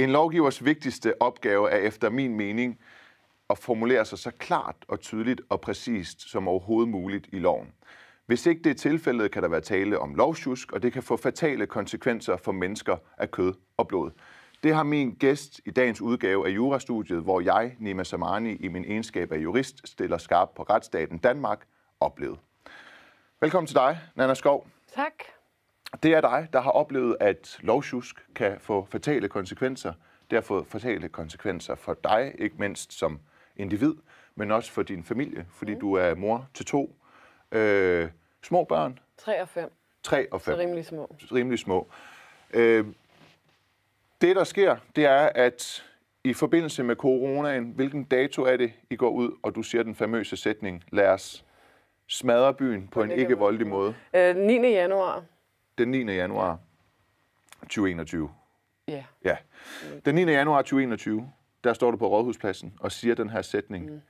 En lovgivers vigtigste opgave er efter min mening at formulere sig så klart og tydeligt og præcist som overhovedet muligt i loven. Hvis ikke det er tilfældet, kan der være tale om lovsjusk, og det kan få fatale konsekvenser for mennesker af kød og blod. Det har min gæst i dagens udgave af Jurastudiet, hvor jeg, Nima Samani, i min egenskab af jurist, stiller skarp på retsstaten Danmark, oplevet. Velkommen til dig, Nana Skov. Tak. Det er dig, der har oplevet, at lovsjusk kan få fatale konsekvenser. Det har fået fatale konsekvenser for dig, ikke mindst som individ, men også for din familie, fordi mm. du er mor til to øh, små børn. 3 og 5. 3 og 5. Så rimelig små. Rimelig små. Øh, det, der sker, det er, at i forbindelse med coronaen, hvilken dato er det, I går ud, og du siger den famøse sætning, lad os smadre byen på en ikke voldelig måde. Øh, 9. januar. Den 9. januar 2021. Ja. Ja. Den 9. januar 2021, der står du på Rådhuspladsen og siger den her sætning. Mm.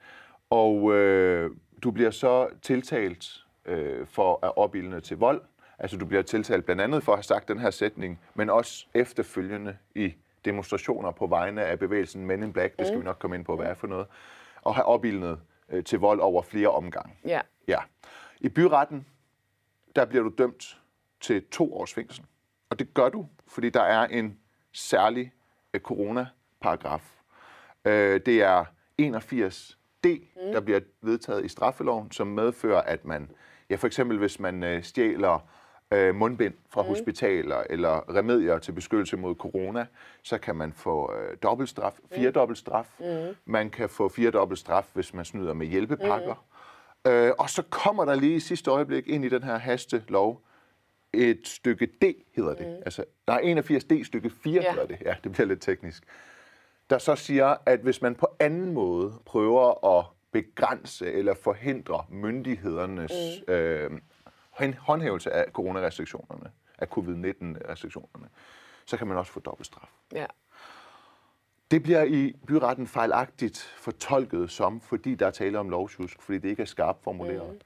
Og øh, du bliver så tiltalt øh, for at opildne til vold. Altså du bliver tiltalt blandt andet for at have sagt den her sætning, men også efterfølgende i demonstrationer på vegne af bevægelsen Men in Black, det skal mm. vi nok komme ind på, hvad er for noget, og have opildnet øh, til vold over flere omgange. Ja. Ja. I byretten, der bliver du dømt til to års fængsel. Og det gør du, fordi der er en særlig øh, corona-paragraf. Øh, det er 81 D, mm. der bliver vedtaget i straffeloven, som medfører, at man, ja for eksempel hvis man øh, stjæler øh, mundbind fra mm. hospitaler eller remedier til beskyttelse mod corona, så kan man få øh, dobbeltstraf, fire mm. dobbeltstraf. Mm. Man kan få fire dobbeltstraf, hvis man snyder med hjælpepakker. Mm. Øh, og så kommer der lige i sidste øjeblik ind i den her hastelov et stykke D, hedder det. Mm. Altså, der er 81 D, stykke 4 ja. hedder det. Ja, det bliver lidt teknisk der så siger, at hvis man på anden måde prøver at begrænse eller forhindre myndighedernes mm. øh, håndhævelse af coronarestriktionerne, af covid-19-restriktionerne, så kan man også få dobbeltstraf. Ja. Det bliver i byretten fejlagtigt fortolket som, fordi der er tale om lovsjusk, fordi det ikke er skarpt formuleret,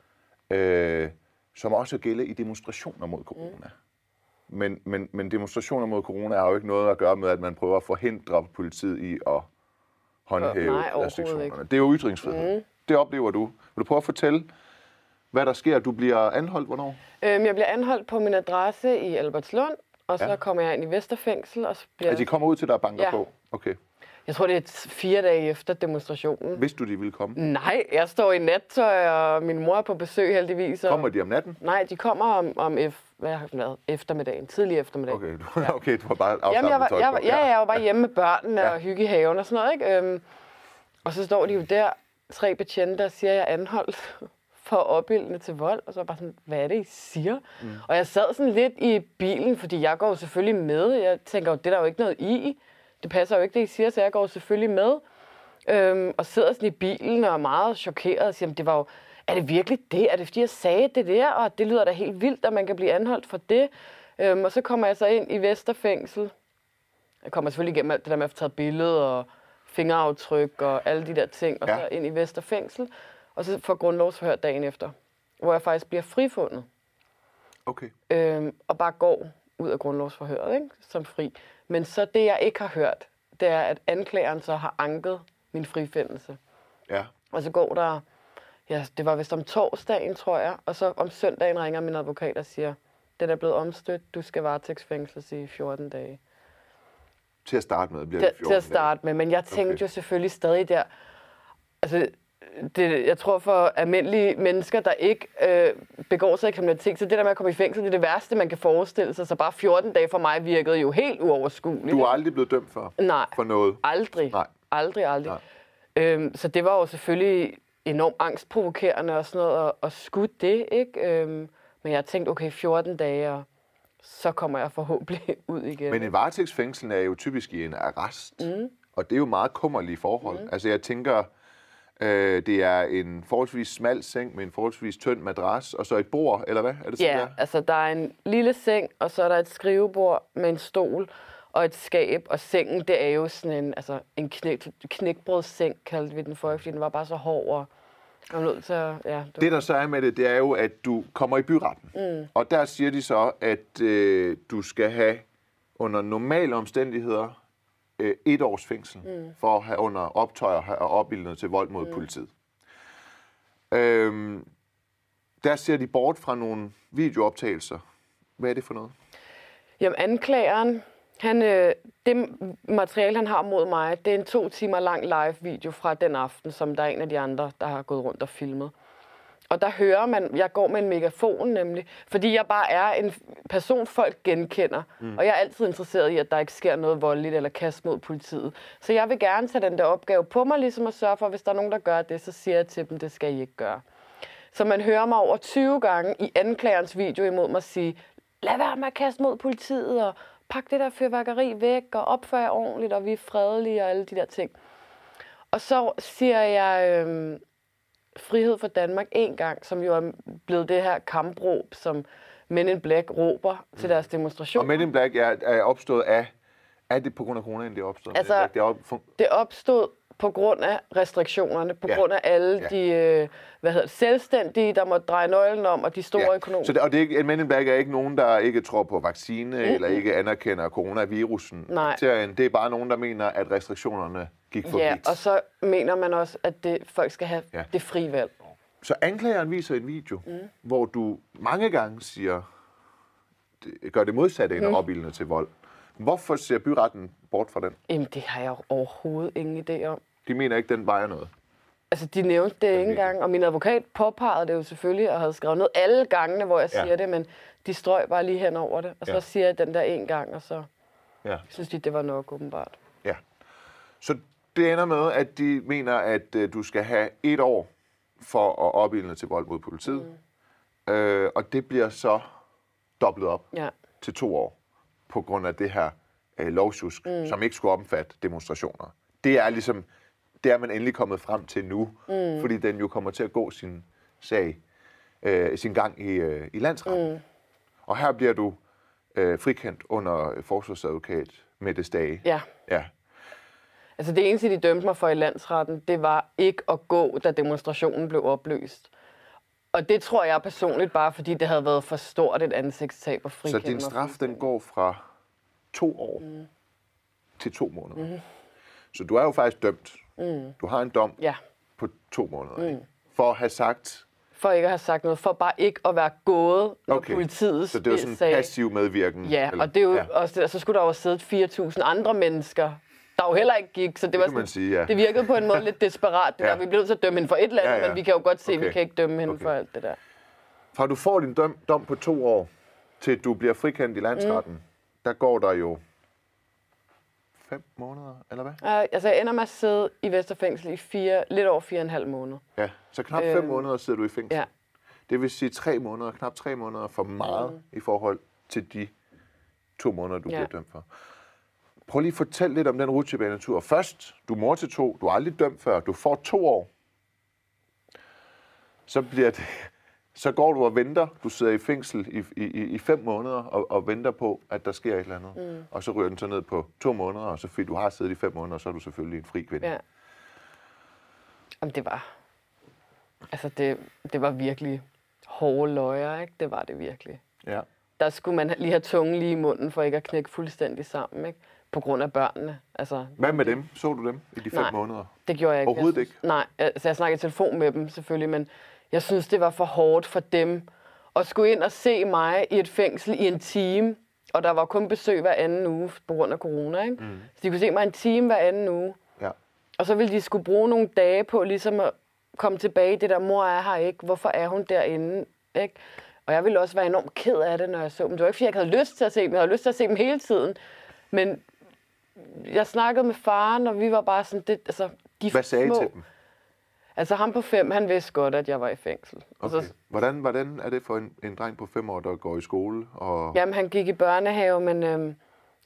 mm. øh, som også gælder i demonstrationer mod corona. Mm. Men, men, men demonstrationer mod corona har jo ikke noget at gøre med, at man prøver at forhindre politiet i at håndhæve Nej, restriktionerne. Det er jo ytringsfrihed. Mm. Det oplever du. Vil du prøve at fortælle, hvad der sker? Du bliver anholdt hvornår? Øhm, jeg bliver anholdt på min adresse i Albertslund, og så ja. kommer jeg ind i Vesterfængsel. Og så bliver... Altså, de kommer ud til dig og banker ja. på? Okay. Jeg tror, det er fire dage efter demonstrationen. Vidste du, de ville komme? Nej, jeg står i nattøj, og min mor er på besøg heldigvis. Og... Kommer de om natten? Nej, de kommer om, om F, hvad har været, eftermiddagen, tidlig eftermiddag. Okay, du, ja. okay, du var bare afslappet Jamen, jeg var, jeg, ja, jeg var bare hjemme med børnene ja. og hygge i haven og sådan noget. Ikke? Øhm, og så står de jo der, tre betjente, og siger, at jeg er anholdt for opildende til vold. Og så var bare sådan, hvad er det, I siger? Mm. Og jeg sad sådan lidt i bilen, fordi jeg går jo selvfølgelig med. Jeg tænker jo, det er der jo ikke noget i det passer jo ikke, det I siger, så jeg går selvfølgelig med. Øhm, og sidder sådan i bilen og er meget chokeret og siger, det var jo, er det virkelig det? Er det fordi, jeg sagde det der? Og det lyder da helt vildt, at man kan blive anholdt for det. Øhm, og så kommer jeg så ind i Vesterfængsel. Jeg kommer selvfølgelig igennem alt det der med at få taget billede og fingeraftryk og alle de der ting. Og ja. så ind i Vesterfængsel. Og så får grundlovsforhør dagen efter. Hvor jeg faktisk bliver frifundet. Okay. Øhm, og bare går ud af grundlovsforhøret ikke? som fri. Men så det, jeg ikke har hørt, det er, at anklageren så har anket min frifindelse. Ja. Og så går der, ja, det var vist om torsdagen, tror jeg, og så om søndagen ringer min advokat og siger, den er blevet omstødt, du skal varetægtsfængsles i 14 dage. Til at starte med bliver det 14 Til at starte med, men jeg tænkte okay. jo selvfølgelig stadig der, altså det, jeg tror for almindelige mennesker, der ikke øh, begår sig i kriminalitet, så det der med at komme i fængsel, det er det værste, man kan forestille sig. Så bare 14 dage for mig virkede jo helt uoverskueligt. Du er aldrig blevet dømt for, Nej, for noget? aldrig. Nej. Aldrig, aldrig. Nej. Øhm, så det var jo selvfølgelig enormt angstprovokerende og sådan noget, at, at skudt det, ikke? Øhm, men jeg tænkte, okay, 14 dage, og så kommer jeg forhåbentlig ud igen. Men en varetægtsfængsel er jo typisk i en arrest, mm. og det er jo meget kummerlige forhold. Mm. Altså jeg tænker, Øh, det er en forholdsvis smal seng med en forholdsvis tynd madras, og så et bord, eller hvad? Er det sådan ja, der? altså der er en lille seng, og så er der et skrivebord med en stol og et skab, og sengen, det er jo sådan en, altså en knæk, knækbrødsseng, kaldte vi den for, fordi den var bare så hård, og jeg nødt til at, ja, du... Det, der så er med det, det er jo, at du kommer i byretten. Mm. Og der siger de så, at øh, du skal have under normale omstændigheder øh, et års fængsel mm. for at have under optøjer og opildnet til vold mod mm. politiet. Øhm, der ser de bort fra nogle videooptagelser. Hvad er det for noget? Jamen, anklageren, han, øh, det materiale, han har mod mig, det er en to timer lang live-video fra den aften, som der er en af de andre, der har gået rundt og filmet. Og der hører man, jeg går med en megafon nemlig, fordi jeg bare er en person, folk genkender. Mm. Og jeg er altid interesseret i, at der ikke sker noget voldeligt eller kast mod politiet. Så jeg vil gerne tage den der opgave på mig, ligesom at sørge for, at hvis der er nogen, der gør det, så siger jeg til dem, det skal I ikke gøre. Så man hører mig over 20 gange i anklagerens video imod mig sige, lad være med at kaste mod politiet, og pak det der fyrværkeri væk, og opfør jer ordentligt, og vi er fredelige, og alle de der ting. Og så siger jeg øh, frihed for Danmark en gang, som jo er blevet det her kampråb, som Men in Black råber til deres demonstration. Og Men in Black er, er opstået af, er det på grund af coronaen, det opstået? Altså, det, op, det opstod på grund af restriktionerne, på ja. grund af alle ja. de øh, hvad hedder, selvstændige, der må dreje nøglen om, og de store ja. økonomer. Så det, og det er ikke, Men in Black er ikke nogen, der ikke tror på vaccine, mm-hmm. eller ikke anerkender coronavirusen. Nej. Det er bare nogen, der mener, at restriktionerne gik for Ja, vidt. og så mener man også, at det, folk skal have ja. det frie valg. Så anklageren viser en video, mm. hvor du mange gange siger, gør det modsatte end mm. opildende til vold. Hvorfor ser byretten bort fra den? Jamen, det har jeg overhovedet ingen idé om. De mener ikke, den vejer noget? Altså, de nævnte det ikke engang, og min advokat påpegede det jo selvfølgelig, og havde skrevet ned alle gangene, hvor jeg ja. siger det, men de strøg bare lige hen over det. Og så ja. siger jeg den der en gang, og så ja. synes de, det var nok åbenbart. Ja. Så det ender med, at de mener, at uh, du skal have et år for at opildne til vold mod politiet. Mm. Øh, og det bliver så dobblet op ja. til to år på grund af det her øh, lovsjusk, mm. som ikke skulle omfatte demonstrationer. Det er ligesom, det er man endelig kommet frem til nu, mm. fordi den jo kommer til at gå sin sag, øh, sin gang i, øh, i landsretten. Mm. Og her bliver du øh, frikendt under forsvarsadvokat Mette Stage. Ja. ja. Altså det eneste, de dømte mig for i landsretten, det var ikke at gå, da demonstrationen blev opløst. Og det tror jeg personligt bare, fordi det havde været for stort et ansigtstab at frikende Så din straf, den går fra to år mm. til to måneder. Mm. Så du er jo faktisk dømt. Mm. Du har en dom ja. på to måneder. Mm. For at have sagt... For ikke at have sagt noget. For bare ikke at være gået, når okay. politiet Så det er jo sådan en passiv medvirken? Ja, eller? og det er jo ja. også, så skulle der jo have siddet 4.000 andre mennesker der jo heller ikke gik, så det, det var sådan, sige, ja. det virkede på en måde lidt desperat. Det ja. der. Vi blev nødt til at dømme hende for et eller andet, ja, ja. men vi kan jo godt se, okay. at vi kan ikke dømme hende okay. for alt det der. Fra du får din dom, dom på to år, til du bliver frikendt i landsretten, mm. der går der jo fem måneder, eller hvad? Uh, altså, jeg ender med at sidde i Vesterfængsel i fire, lidt over fire og en halv måned. Ja, så knap fem øhm, måneder sidder du i fængsel. Ja. Det vil sige tre måneder, knap tre måneder for meget mm. i forhold til de to måneder, du ja. bliver dømt for. Prøv lige at fortælle lidt om den rutsjebanetur. Først, du er mor til to, du er aldrig dømt før, du får to år. Så bliver det, så går du og venter. Du sidder i fængsel i, i, i fem måneder og, og venter på, at der sker et eller andet. Mm. Og så ryger den så ned på to måneder, og så fordi du har siddet i fem måneder, så er du selvfølgelig en fri kvinde. Ja. Jamen, det var... Altså, det, det var virkelig hårde løjer, ikke? Det var det virkelig. Ja. Der skulle man lige have tungen lige i munden, for ikke at knække fuldstændig sammen, ikke? På grund af børnene. Altså, Hvad med dem? Så du dem i de fem nej, måneder? det gjorde jeg ikke. Overhovedet jeg synes, ikke? Nej, altså jeg snakkede i telefon med dem selvfølgelig, men jeg synes, det var for hårdt for dem at skulle ind og se mig i et fængsel i en time, og der var kun besøg hver anden uge på grund af corona, ikke? Mm. Så de kunne se mig en time hver anden uge. Ja. Og så ville de skulle bruge nogle dage på ligesom at komme tilbage. Det der, mor er her ikke. Hvorfor er hun derinde? Ikke? Og jeg ville også være enormt ked af det, når jeg så dem. Det var ikke, fordi jeg havde lyst til at se dem. Jeg havde lyst til at se dem hele tiden. Men jeg snakkede med faren, og vi var bare sådan... Det, altså, de Hvad sagde små, I til dem? Altså ham på fem, han vidste godt, at jeg var i fængsel. Okay. Så, hvordan, hvordan er det for en, en dreng på fem år, der går i skole? Og... Jamen, han gik i børnehave, men øhm,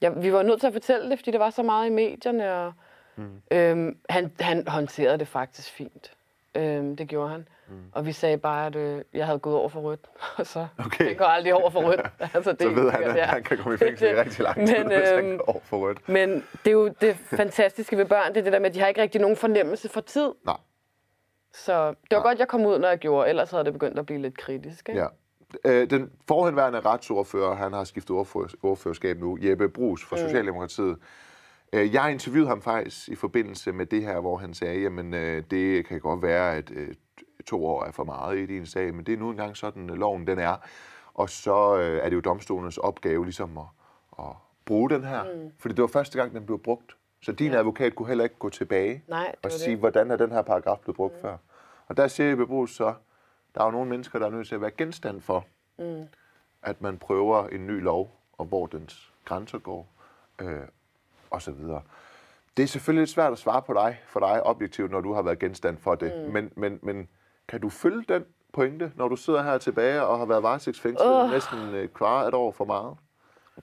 ja, vi var nødt til at fortælle det, fordi det var så meget i medierne. Og, mm. øhm, han, han håndterede det faktisk fint. Øhm, det gjorde han. Mm. Og vi sagde bare, at øh, jeg havde gået over for rødt. Og så okay. jeg går aldrig over for rødt. altså, det, så ved han, at ja. han kan komme i fængsel i rigtig lang tid, men, hvis han øhm, går over for rødt. Men det er jo det fantastiske ved børn, det er det der med, at de har ikke rigtig nogen fornemmelse for tid. Nej. Så det var Nej. godt, jeg kom ud, når jeg gjorde. Ellers havde det begyndt at blive lidt kritisk. Ikke? Ja. Øh, den forhenværende retsordfører, han har skiftet ordførerskab nu, Jeppe Brugs fra mm. Øh, Jeg interviewede ham faktisk i forbindelse med det her, hvor han sagde, jamen øh, det kan godt være, at øh, to år er for meget i din sag, men det er nu engang sådan, øh, loven den er. Og så øh, er det jo domstolenes opgave ligesom at, at bruge den her, mm. fordi det var første gang, den blev brugt. Så din ja. advokat kunne heller ikke gå tilbage Nej, og sige, det. hvordan er den her paragraf blevet brugt mm. før. Og der siger Jeppe Brugs så, der er jo nogle mennesker, der er nødt til at være genstand for, mm. at man prøver en ny lov, og hvor dens grænser går, øh, og så videre. Det er selvfølgelig lidt svært at svare på dig, for dig objektivt, når du har været genstand for det. Mm. Men, men, men kan du følge den pointe, når du sidder her tilbage og har været varetægtsfængslet uh. næsten øh, kvart et år for meget?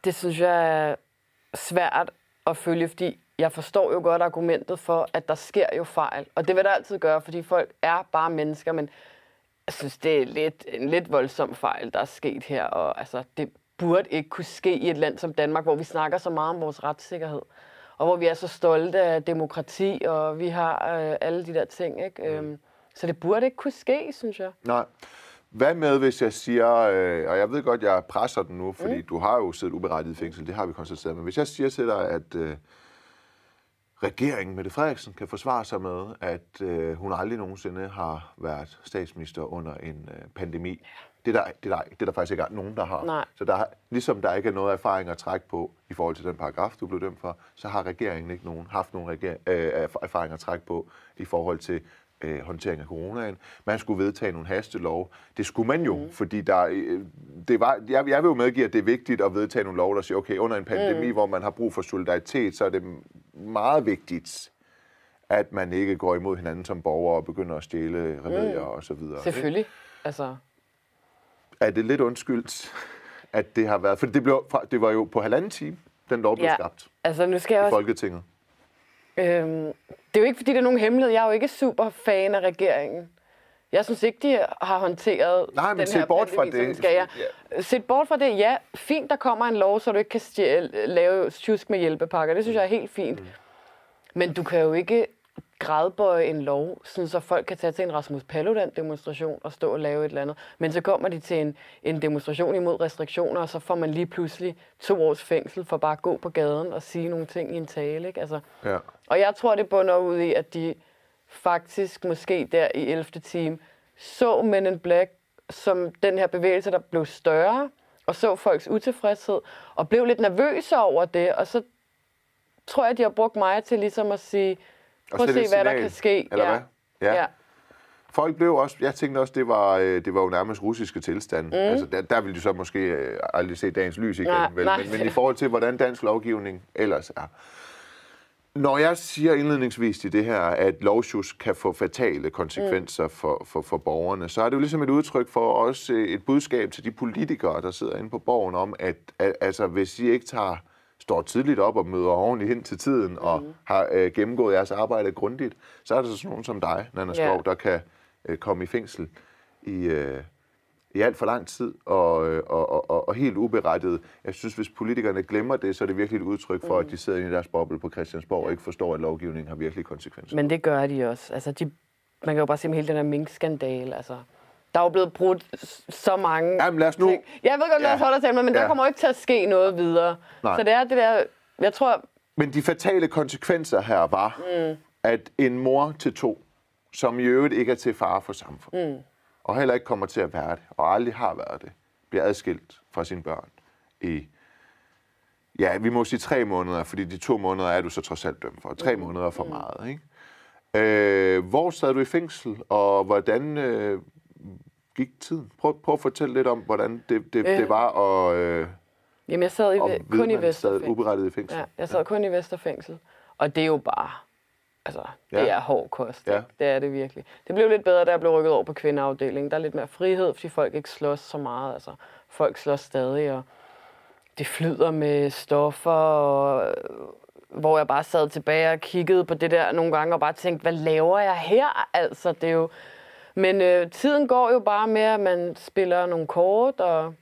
Det synes jeg er svært at følge, fordi jeg forstår jo godt argumentet for, at der sker jo fejl. Og det vil der altid gøre, fordi folk er bare mennesker, men jeg synes, det er lidt, en lidt voldsom fejl, der er sket her. Og altså, det burde ikke kunne ske i et land som Danmark, hvor vi snakker så meget om vores retssikkerhed. Og hvor vi er så stolte af demokrati, og vi har øh, alle de der ting. Ikke? Øhm, så det burde ikke kunne ske, synes jeg. Nej. Hvad med, hvis jeg siger, øh, og jeg ved godt, jeg presser den nu, fordi mm. du har jo siddet uberettiget i fængsel, det har vi konstateret, men hvis jeg siger til dig, at øh, regeringen, Mette Frederiksen, kan forsvare sig med, at øh, hun aldrig nogensinde har været statsminister under en øh, pandemi, det er, der, det, er der, det er der faktisk ikke nogen, der har. Nej. Så der, ligesom der ikke er noget erfaring at trække på i forhold til den paragraf, du blev dømt for, så har regeringen ikke nogen, haft nogen reger, øh, erf- erfaring at trække på i forhold til øh, håndtering af coronaen. Man skulle vedtage nogle hastelov. Det skulle man jo, mm. fordi der, øh, det var, jeg, jeg vil jo medgive, at det er vigtigt at vedtage nogle lov, der siger, okay, under en pandemi, mm. hvor man har brug for solidaritet, så er det meget vigtigt, at man ikke går imod hinanden som borgere og begynder at stjæle remedier mm. og så videre. ikke? Selvfølgelig. Altså, Er det lidt undskyldt, at det har været... For det, blev, det var jo på halvanden time, den lov blev Ja. skabt altså nu skal jeg i også Folketinget. Øhm, det er jo ikke, fordi det er nogen hemmelighed. Jeg er jo ikke super fan af regeringen. Jeg synes ikke, de har håndteret Nej, men den set her bort fra det. Skal jeg. Set bort fra det, ja. Fint, der kommer en lov, så du ikke kan stjæle, lave tjusk med hjælpepakker. Det synes jeg er helt fint. Mm. Men du kan jo ikke gradbøje en lov, sådan så folk kan tage til en Rasmus Paludan-demonstration og stå og lave et eller andet. Men så kommer de til en, en demonstration imod restriktioner, og så får man lige pludselig to års fængsel for bare at gå på gaden og sige nogle ting i en tale. Ikke? Altså, Ja. og jeg tror, det bunder ud i, at de faktisk måske der i 11. time så Men in Black som den her bevægelse, der blev større, og så folks utilfredshed, og blev lidt nervøse over det, og så tror jeg, de har brugt mig til ligesom at sige, prøv at se, hvad et der signal, kan ske. eller ja. hvad? Ja. Ja. Folk blev også... Jeg tænkte også, det var, øh, det var jo nærmest russiske tilstand. Mm. Altså, der, der ville de så måske øh, aldrig se dagens lys igen. Nej, vel? nej. Men, men i forhold til, hvordan dansk lovgivning ellers er. Når jeg siger indledningsvis i det her, at lovsjus kan få fatale konsekvenser mm. for, for, for borgerne, så er det jo ligesom et udtryk for også øh, et budskab til de politikere, der sidder inde på borgen om, at, at altså, hvis I ikke tager, står tidligt op og møder ordentligt hen til tiden mm. og har øh, gennemgået jeres arbejde grundigt, så er der så sådan nogen som dig, Nana. Skov, der kan øh, komme i fængsel i, øh, i alt for lang tid og, øh, og, og, og, og helt uberettiget. Jeg synes, hvis politikerne glemmer det, så er det virkelig et udtryk for, mm. at de sidder inde i deres boble på Christiansborg og ikke forstår, at lovgivningen har virkelig konsekvenser. Men det gør de også. Altså, de, man kan jo bare se med hele den her mink-skandale. Altså, der er jo blevet brudt så mange Jamen lad os nu... ting. Jeg ved godt, lad os Ja. holde os til, men Ja. der kommer jo ikke til at ske noget videre. Nej. Så det er det der... Jeg tror, Men de fatale konsekvenser her var, mm. at en mor til to, som i øvrigt ikke er til fare for samfundet, mm. og heller ikke kommer til at være det, og aldrig har været det, bliver adskilt fra sine børn i, ja, vi må sige tre måneder, fordi de to måneder er du så trods alt dømt for. Tre mm. måneder er for meget, ikke? Øh, hvor sad du i fængsel, og hvordan øh, gik tiden? Prøv, prøv at fortælle lidt om, hvordan det, det, Øh. det var at, øh, jamen, jeg sad i, at kun i Vesterfængsel. uberettiget i fængsel. Ja, jeg sad kun i Vesterfængsel. Og det er jo bare... Altså, det Ja. er hård kost. Ja. Det er det virkelig. Det blev lidt bedre, da jeg blev rykket over på kvindeafdelingen. Der er lidt mere frihed, fordi folk ikke slås så meget. Altså, folk slås stadig, og det flyder med stoffer, og, øh, hvor jeg bare sad tilbage og kiggede på det der nogle gange, og bare tænkte, hvad laver jeg her? Altså, det er jo... Men øh, tiden går jo bare med, at man spiller nogle kort, og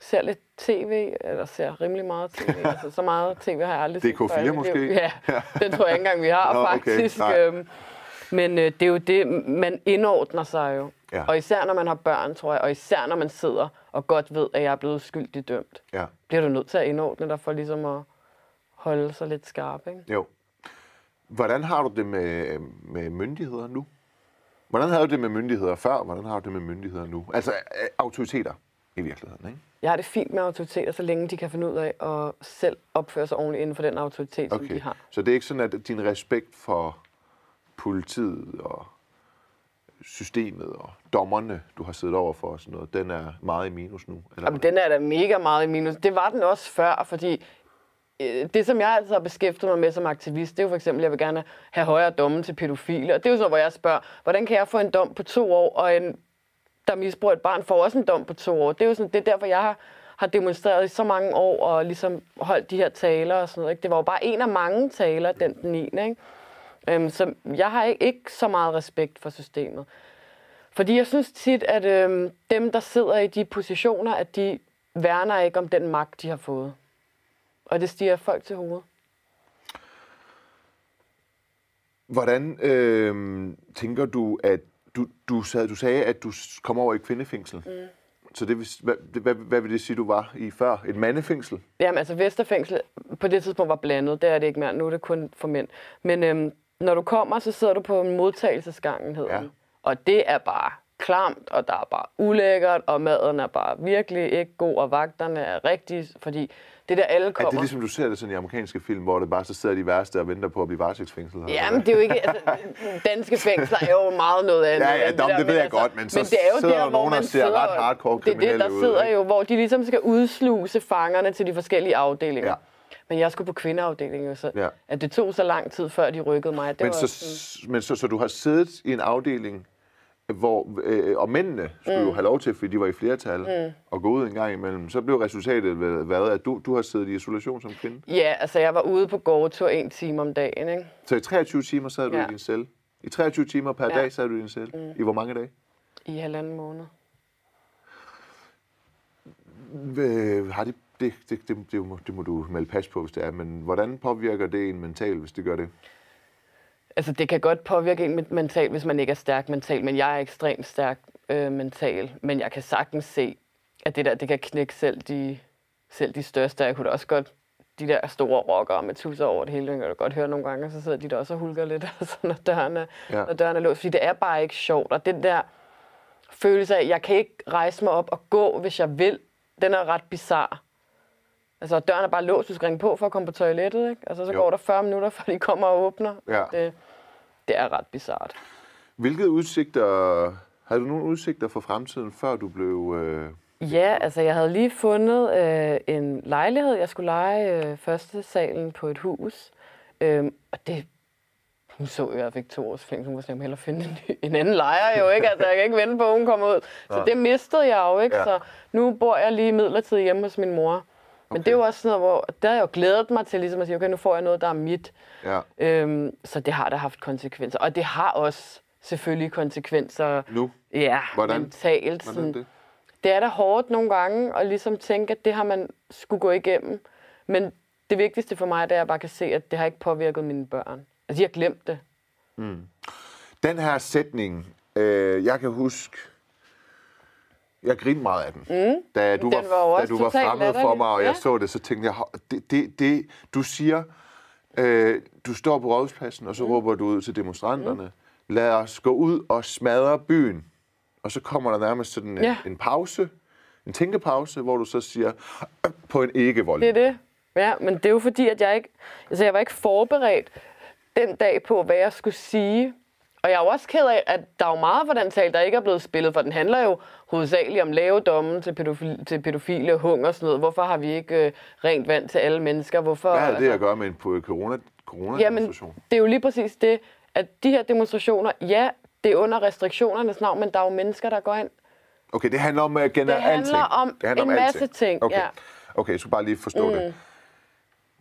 ser lidt tv, eller ser rimelig meget tv. altså, så meget tv har jeg aldrig set. DK4 før i mit liv. måske? Ja, det tror jeg ikke engang, vi har Nå, okay. faktisk. Nej. Øhm, men øh, det er jo det, man indordner sig jo. Ja. Og især når man har børn, tror jeg, og især når man sidder og godt ved, at jeg er blevet skyldig dømt, Ja. bliver du nødt til at indordne dig for ligesom at, holde sig lidt skarp. Ikke? Jo. Hvordan har du det med, med myndigheder nu? Hvordan havde du det med myndigheder før? Hvordan har du det med myndigheder nu? Altså øh, autoriteter i virkeligheden, ikke? Jeg har det fint med autoriteter, så længe de kan finde ud af at selv opføre sig ordentligt inden for den autoritet, okay. som de har. Så det er ikke sådan, at din respekt for politiet og systemet og dommerne, du har siddet over for og sådan noget, den er meget i minus nu? Eller Jamen, den er da mega meget i minus. Det var den også før, fordi Øh, det, som jeg altid har beskæftiget mig med som aktivist, det er jo for eksempel, at jeg vil gerne have højere domme til pædofile. Og det er jo så, hvor jeg spørger, hvordan kan jeg få en dom på to år, og en, der misbruger et barn, får også en dom på to år. Det er jo sådan, det er derfor, jeg har, har demonstreret i så mange år, og ligesom holdt de her taler og sådan noget. Ikke? Det var jo bare en af mange taler, den den 9. Ikke? Øhm, så jeg har ikke, ikke så meget respekt for systemet. Fordi jeg synes tit, at øhm, dem, der sidder i de positioner, at de værner ikke om den magt, de har fået. Og det stiger folk til hovedet. Hvordan øh, tænker du, at du, du, sagde, du sagde, at du kom over i kvindefængsel? Mm. Så det, hvad, hvad, hvad vil det sige, du var i før? Et mandefængsel? Jamen altså Vesterfængsel på det tidspunkt var blandet. Det er det ikke mere. Nu er det kun for mænd. Men øhm, når du kommer, så sidder du på en modtagelsesgangen, hedder ja. Og det er bare klamt, og der er bare ulækkert, og maden er bare virkelig ikke god, og vagterne er rigtig, fordi det der alle kommer. Er det ligesom du ser det sådan i amerikanske film, hvor det bare så sidder de værste og venter på at blive varetægtsfængslet? Jamen, det er jo ikke... Altså, danske fængsler er jo meget noget andet. Ja, ja, det, det, det ved jeg altså, godt, men så men det er jo sidder der, nogen og ser ret hardcore Det er det, der sidder ud, jo, hvor de ligesom skal udsluse fangerne til de forskellige afdelinger. Ja. Men jeg skulle på kvindeafdelingen, så ja. at det tog så lang tid, før de rykkede mig. Det men, var så, sådan... men så, så du har siddet i en afdeling, hvor, øh, og mændene skulle mm. jo have lov til, fordi de var i flertal, mm. og gå ud en gang imellem. Så blev resultatet hvad, at du, du har siddet i isolation som kvinde? Ja, altså jeg var ude på gårdtur en time om dagen. Ikke? Så i 23 timer sad du ja. i din celle? I 23 timer per ja. dag sad du i din celle? Mm. I hvor mange dage? I halvanden måned. Øh, har de, det, det, det, det, må, det må du melde pas på, hvis det er, men hvordan påvirker det en mentalt, hvis det gør det? Altså, det kan godt påvirke en mentalt, hvis man ikke er stærk mentalt, men jeg er ekstremt stærk øh, mental. Men jeg kan sagtens se, at det der, det kan knække selv de, selv de største. Jeg kunne da også godt, de der store rockere med tusser over det hele, jeg kan godt høre nogle gange, og så sidder de der også og hulker lidt, altså, når, døren er, ja. når døren er låst. Fordi det er bare ikke sjovt, og den der følelse af, at jeg kan ikke rejse mig op og gå, hvis jeg vil, den er ret bizarre. Altså, døren er bare låst, du skal ringe på for at komme på toilettet, ikke? Altså, så jo. går der 40 minutter, før de kommer og åbner. Ja. Det, det er ret bizart. Hvilke udsigter, havde du nogle udsigter for fremtiden, før du blev... Øh... Ja, altså jeg havde lige fundet øh, en lejlighed. Jeg skulle lege øh, første salen på et hus. Øhm, og det hun så jeg fik to års fængsel. Hun simpelthen hellere finde en, ny, en anden lejer jo, ikke? Altså, jeg kan ikke vente på, at hun kommer ud. Så det mistede jeg jo, ikke? Ja. Så nu bor jeg lige midlertidigt hjemme hos min mor. Men okay. det er jo også sådan noget, hvor der har jeg jo glædet mig til ligesom at sige, okay, nu får jeg noget, der er mit. Ja. Øhm, så det har da haft konsekvenser. Og det har også selvfølgelig konsekvenser. Nu? Ja, Hvordan? mentalt. Sådan. Hvordan det? det er da hårdt nogle gange at ligesom tænke, at det har man skulle gå igennem. Men det vigtigste for mig, det er, at jeg bare kan se, at det har ikke påvirket mine børn. Altså, jeg har glemt det. Mm. Den her sætning, øh, jeg kan huske, jeg grinede meget af den. Mm. Da du den var, var da du var fremmed for mig, og ja. jeg så det, så tænkte jeg, det, det, det du siger, øh, du står på rådhuspladsen, og så mm. råber du ud til demonstranterne, mm. lad os gå ud og smadre byen. Og så kommer der nærmest sådan en, ja. en pause, en tænkepause, hvor du så siger, på en ikke-vold. Det er det. Ja, men det er jo fordi, at jeg ikke, altså jeg var ikke forberedt den dag på, hvad jeg skulle sige. Og jeg er jo også ked af, at der er jo meget for den tale, der ikke er blevet spillet, for den handler jo hovedsageligt om lave domme til, pædofile, til pædofile, hunger og sådan noget. Hvorfor har vi ikke øh, rent vand til alle mennesker? Hvorfor, Hvad har det altså, at gøre med en corona, corona Jamen, det er jo lige præcis det, at de her demonstrationer, ja, det er under restriktionernes navn, men der er jo mennesker, der går ind. Okay, det handler om uh, generelt Det handler om det handler en om masse alting. ting, okay. ja. Okay, jeg skal bare lige forstå mm. det.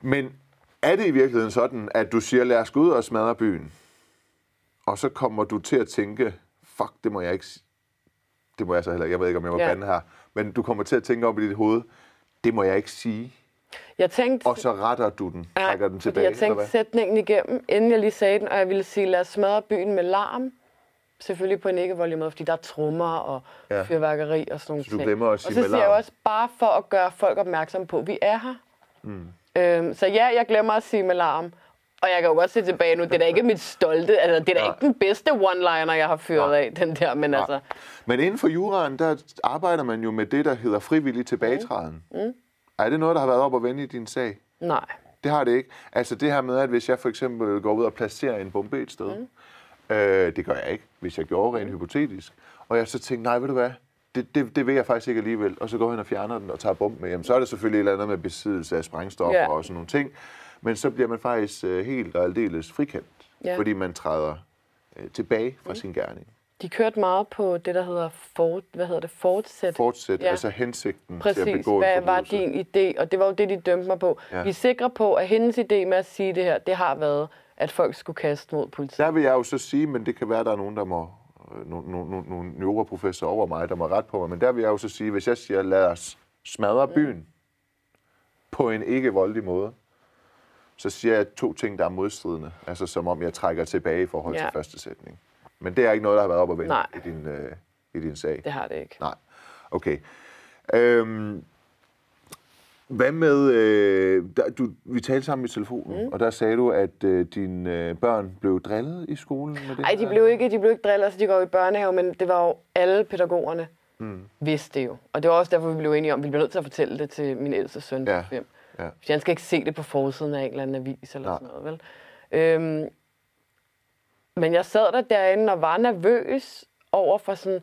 Men er det i virkeligheden sådan, at du siger, lad os gå ud og smadre byen? Og så kommer du til at tænke, fuck, det må jeg ikke det må jeg så heller Jeg ved ikke, om jeg må ja. bande her. Men du kommer til at tænke op i dit hoved, det må jeg ikke sige. Jeg tænkte, og så retter du den, ja, trækker den tilbage. jeg tænkte sætningen igennem, inden jeg lige sagde den, og jeg ville sige, lad os smadre byen med larm. Selvfølgelig på en ikke voldelig måde, fordi der er trummer og ja. fyrværkeri og sådan nogle så du glemmer at sige Og så siger jeg også, bare for at gøre folk opmærksom på, at vi er her. Mm. Øhm, så ja, jeg glemmer at sige med larm. Og jeg kan jo godt se tilbage nu, det er da ikke mit stolte, altså det er da ikke den bedste one-liner, jeg har fyret Nej. af, den der, men altså, Men inden for juraen, der arbejder man jo med det, der hedder frivillig tilbagetræden. Mm. Er det noget, der har været op og vende i din sag? nej. Det har det ikke. Altså det her med, at hvis jeg for eksempel går ud og placerer en bombe et sted, mm. øh, det gør jeg ikke, hvis jeg gjorde rent hypotetisk, og jeg så tænkte, nej, ved du hvad, det, det, det vil jeg faktisk ikke alligevel, og så går jeg hen og fjerner den og tager bomben med hjem. Så er det selvfølgelig et eller andet med besiddelse af sprængstoffer Ja. og sådan nogle ting, men så bliver man faktisk øh, helt og aldeles frikendt, Ja. fordi man træder øh, tilbage fra mm. sin gerning. De kørte meget på det, der hedder fort, hvad hedder det, fortsæt. Fortsæt, ja. Altså hensigten til Præcis, at begå hvad var din idé? Og det var jo det, de dømte mig på. Ja. Vi er sikre på, at hendes idé med at sige det her, det har været, at folk skulle kaste mod politiet. Der vil jeg jo så sige, men det kan være, at der er nogen, der må øh, nogle, nogle, nogle, nogle neuroprofessorer over mig, der må ret på mig, men der vil jeg jo så sige, hvis jeg siger, lad os smadre byen på en ikke voldelig måde, så siger jeg to ting, der er modstridende. Altså som om jeg trækker tilbage i forhold ja. til første sætning. Men det er ikke noget, der har været op og vende i din, øh, i din sag? det har det ikke. Nej. Okay. Øhm, hvad med, øh, der, du, vi talte sammen i telefonen, mm. og der sagde du, at øh, dine øh, børn blev drillet i skolen? Med det Nej, de blev ikke, de blev ikke drillet, så de går i børnehave, men det var jo alle pædagogerne mm. vidste jo. Og det var også derfor, vi blev enige om, at vi blev nødt til at fortælle det til min ældste søn, ja. 5. Ja. For han skal ikke se det på forsiden af en eller anden avis eller Nej. sådan noget, vel? Øhm, men jeg sad der derinde og var nervøs over for sådan,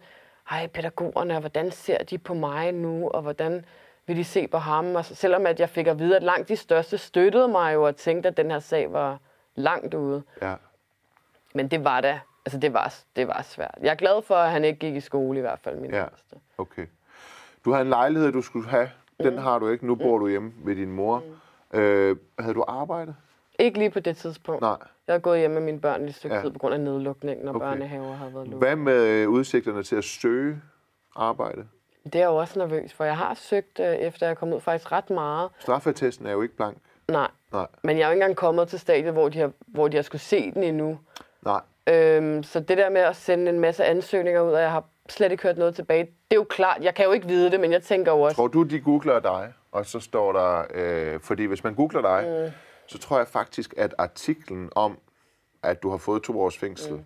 ej, pædagogerne, og hvordan ser de på mig nu, og hvordan vil de se på ham? Og selvom at jeg fik at vide, at langt de største støttede mig jo, og tænkte, at den her sag var langt ude. Ja. Men det var da, altså det var, det var svært. Jeg er glad for, at han ikke gik i skole i hvert fald, min Ja. ja. Okay. Du havde en lejlighed, du skulle have. Den har du ikke. Nu bor du hjemme ved din mor. Øh, havde du arbejde? Ikke lige på det tidspunkt. Nej. Jeg har gået hjem med mine børn i et stykke Ja. tid på grund af nedlukningen, når Okay. børnehaver havde været lukket. Hvad med øh, udsigterne til at søge arbejde? Det er jeg jo også nervøs for. Jeg har søgt, øh, efter jeg kom ud, faktisk ret meget. Straffetesten er jo ikke blank. Nej, Nej. men jeg er jo ikke engang kommet til stadiet, hvor de har, hvor de har skulle se den endnu. Nej. Øhm, så det der med at sende en masse ansøgninger ud, og jeg har slet ikke hørt noget tilbage, det er jo klart. Jeg kan jo ikke vide det, men jeg tænker jo også, Tror du, de googler dig, og så står der... Øh, fordi hvis man googler dig, mm. så tror jeg faktisk, at artiklen om, at du har fået to års fængsel, mm.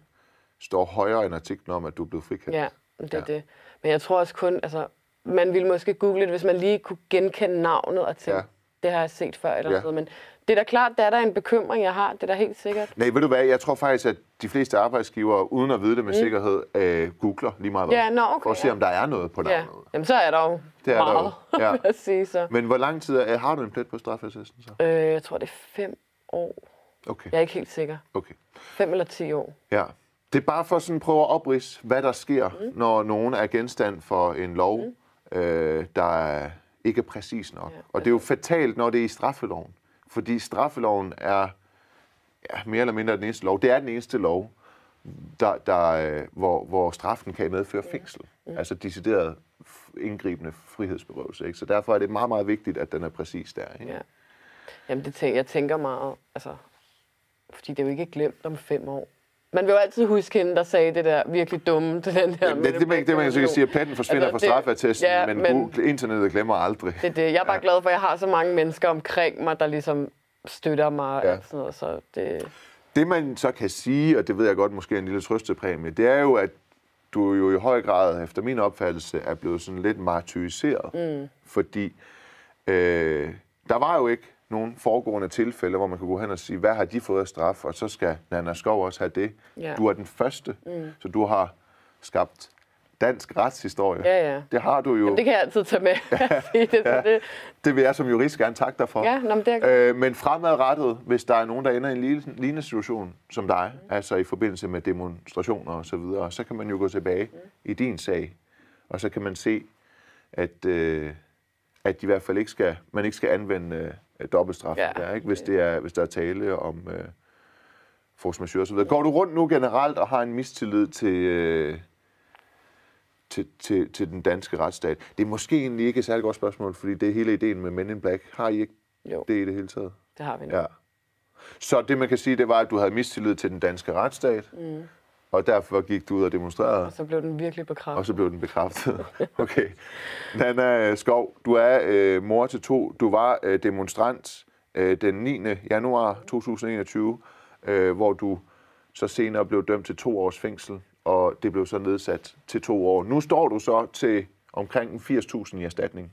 står højere end artiklen om, at du er blevet frikendt. Ja, det er Ja. det. Men jeg tror også kun, altså, man ville måske google det, hvis man lige kunne genkende navnet og tænke, Ja. det har jeg set før eller ja. noget. Men det er da klart, der er der en bekymring, jeg har. Det er da helt sikkert. Nej, ved du hvad? Jeg tror faktisk, at de fleste arbejdsgivere, uden at vide det med mm. sikkerhed, øh, googler lige meget hvad. Ja, nå, okay, For at se, ja. om der er noget på Ja. navnet. Jamen, så er der jo Det er der meget, jo, ja. vil sige så. Men hvor lang tid er, har du en plet på straffeattesten så? Øh, jeg tror, det er fem år. Okay, Jeg er ikke helt sikker. okay. Fem eller ti år. Ja. Det er bare for sådan at prøve at oprids, hvad der sker, mm. når nogen er genstand for en lov, mm. øh, der er ikke er præcis nok. Ja. Og det er jo fatalt, når det er i straffeloven. Fordi straffeloven er ja, mere eller mindre den eneste lov. Det er den eneste lov, der, der, øh, hvor, hvor straffen kan medføre fængsel. Mm. Altså decideret indgribende frihedsberøvelse. Ikke? Så derfor er det meget, meget vigtigt, at den er præcis der. Ikke? Ja. Jamen, det tænker, jeg tænker meget, altså, fordi det er jo ikke glemt om fem år. Man vil jo altid huske hende, der sagde det der virkelig dumme til den her. Det, det, det, man, det man kan sikkert sige, at platten forsvinder Altså, fra straffeattesten, ja, men, men- men internettet glemmer aldrig. Det, det. Jeg er bare glad for, at jeg har så mange mennesker omkring mig, der ligesom støtter mig Ja. og sådan noget. Så det, Det man så kan sige, og det ved jeg godt måske en lille trøstepræmie, det er jo, at du jo i høj grad, efter min opfattelse, er blevet sådan lidt martyriseret. Mm. Fordi øh, der var jo ikke nogen foregående tilfælde, hvor man kunne gå hen og sige, hvad har de fået af straf, og så skal Nana Skov også have det. Ja. Du er den første, mm. så du har skabt dansk retshistorie. Ja, ja. Det har du jo. jamen, det kan jeg altid tage med. Det, ja. det, Det vil jeg som jurist gerne takke dig for. Ja, nå, men det er- øh, men fremadrettet, hvis der er nogen, der ender i en lignende situation som dig, mm. altså i forbindelse med demonstrationer og så videre, så kan man jo gå tilbage mm. i din sag, og så kan man se, at, øh, at de i hvert fald ikke skal, man ikke skal anvende øh, dobbeltstraf, Ja. der, ikke? Hvis, det er, hvis der er tale om øh, force majeure videre. Går du rundt nu generelt og har en mistillid til... Øh, til, til, til den danske retsstat? Det er måske egentlig ikke et særligt godt spørgsmål, fordi det er hele ideen med Men in Black. Har I ikke Jo, det i det hele taget? det har vi nu. Ja. Så det, man kan sige, det var, at du havde mistillid til den danske retsstat, mm. Og derfor gik du ud og demonstrerede, Og så blev den virkelig bekræftet. og så blev den bekræftet. Okay. Nana Skov, du er øh, mor til to. Du var øh, demonstrant øh, den 9. januar 2021, øh, hvor du så senere blev dømt til to års fængsel, og det blev så nedsat til to år. Nu står du så til omkring 80.000 i erstatning.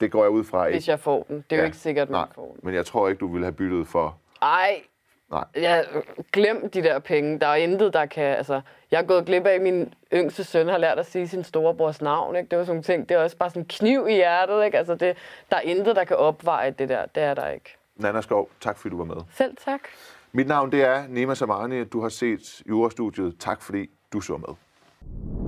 Det går jeg ud fra. Hvis jeg får den. Det er ja. jo ikke sikkert, at man Nej, får den. men jeg tror ikke, du ville have byttet for... Ej, Nej. Ja, glem de der penge. Der er intet, der kan... Altså, jeg er gået glip af, at min yngste søn har lært at sige sin storebrors navn. Ikke? Det var sådan nogle ting. Det er også bare sådan kniv i hjertet. Ikke? Altså, det, der er intet, der kan opveje det der. Det er der ikke. Nana Skov, tak fordi du var med. Selv tak. Mit navn det er Nema Samani. Du har set Jurastudiet. Tak fordi du så med.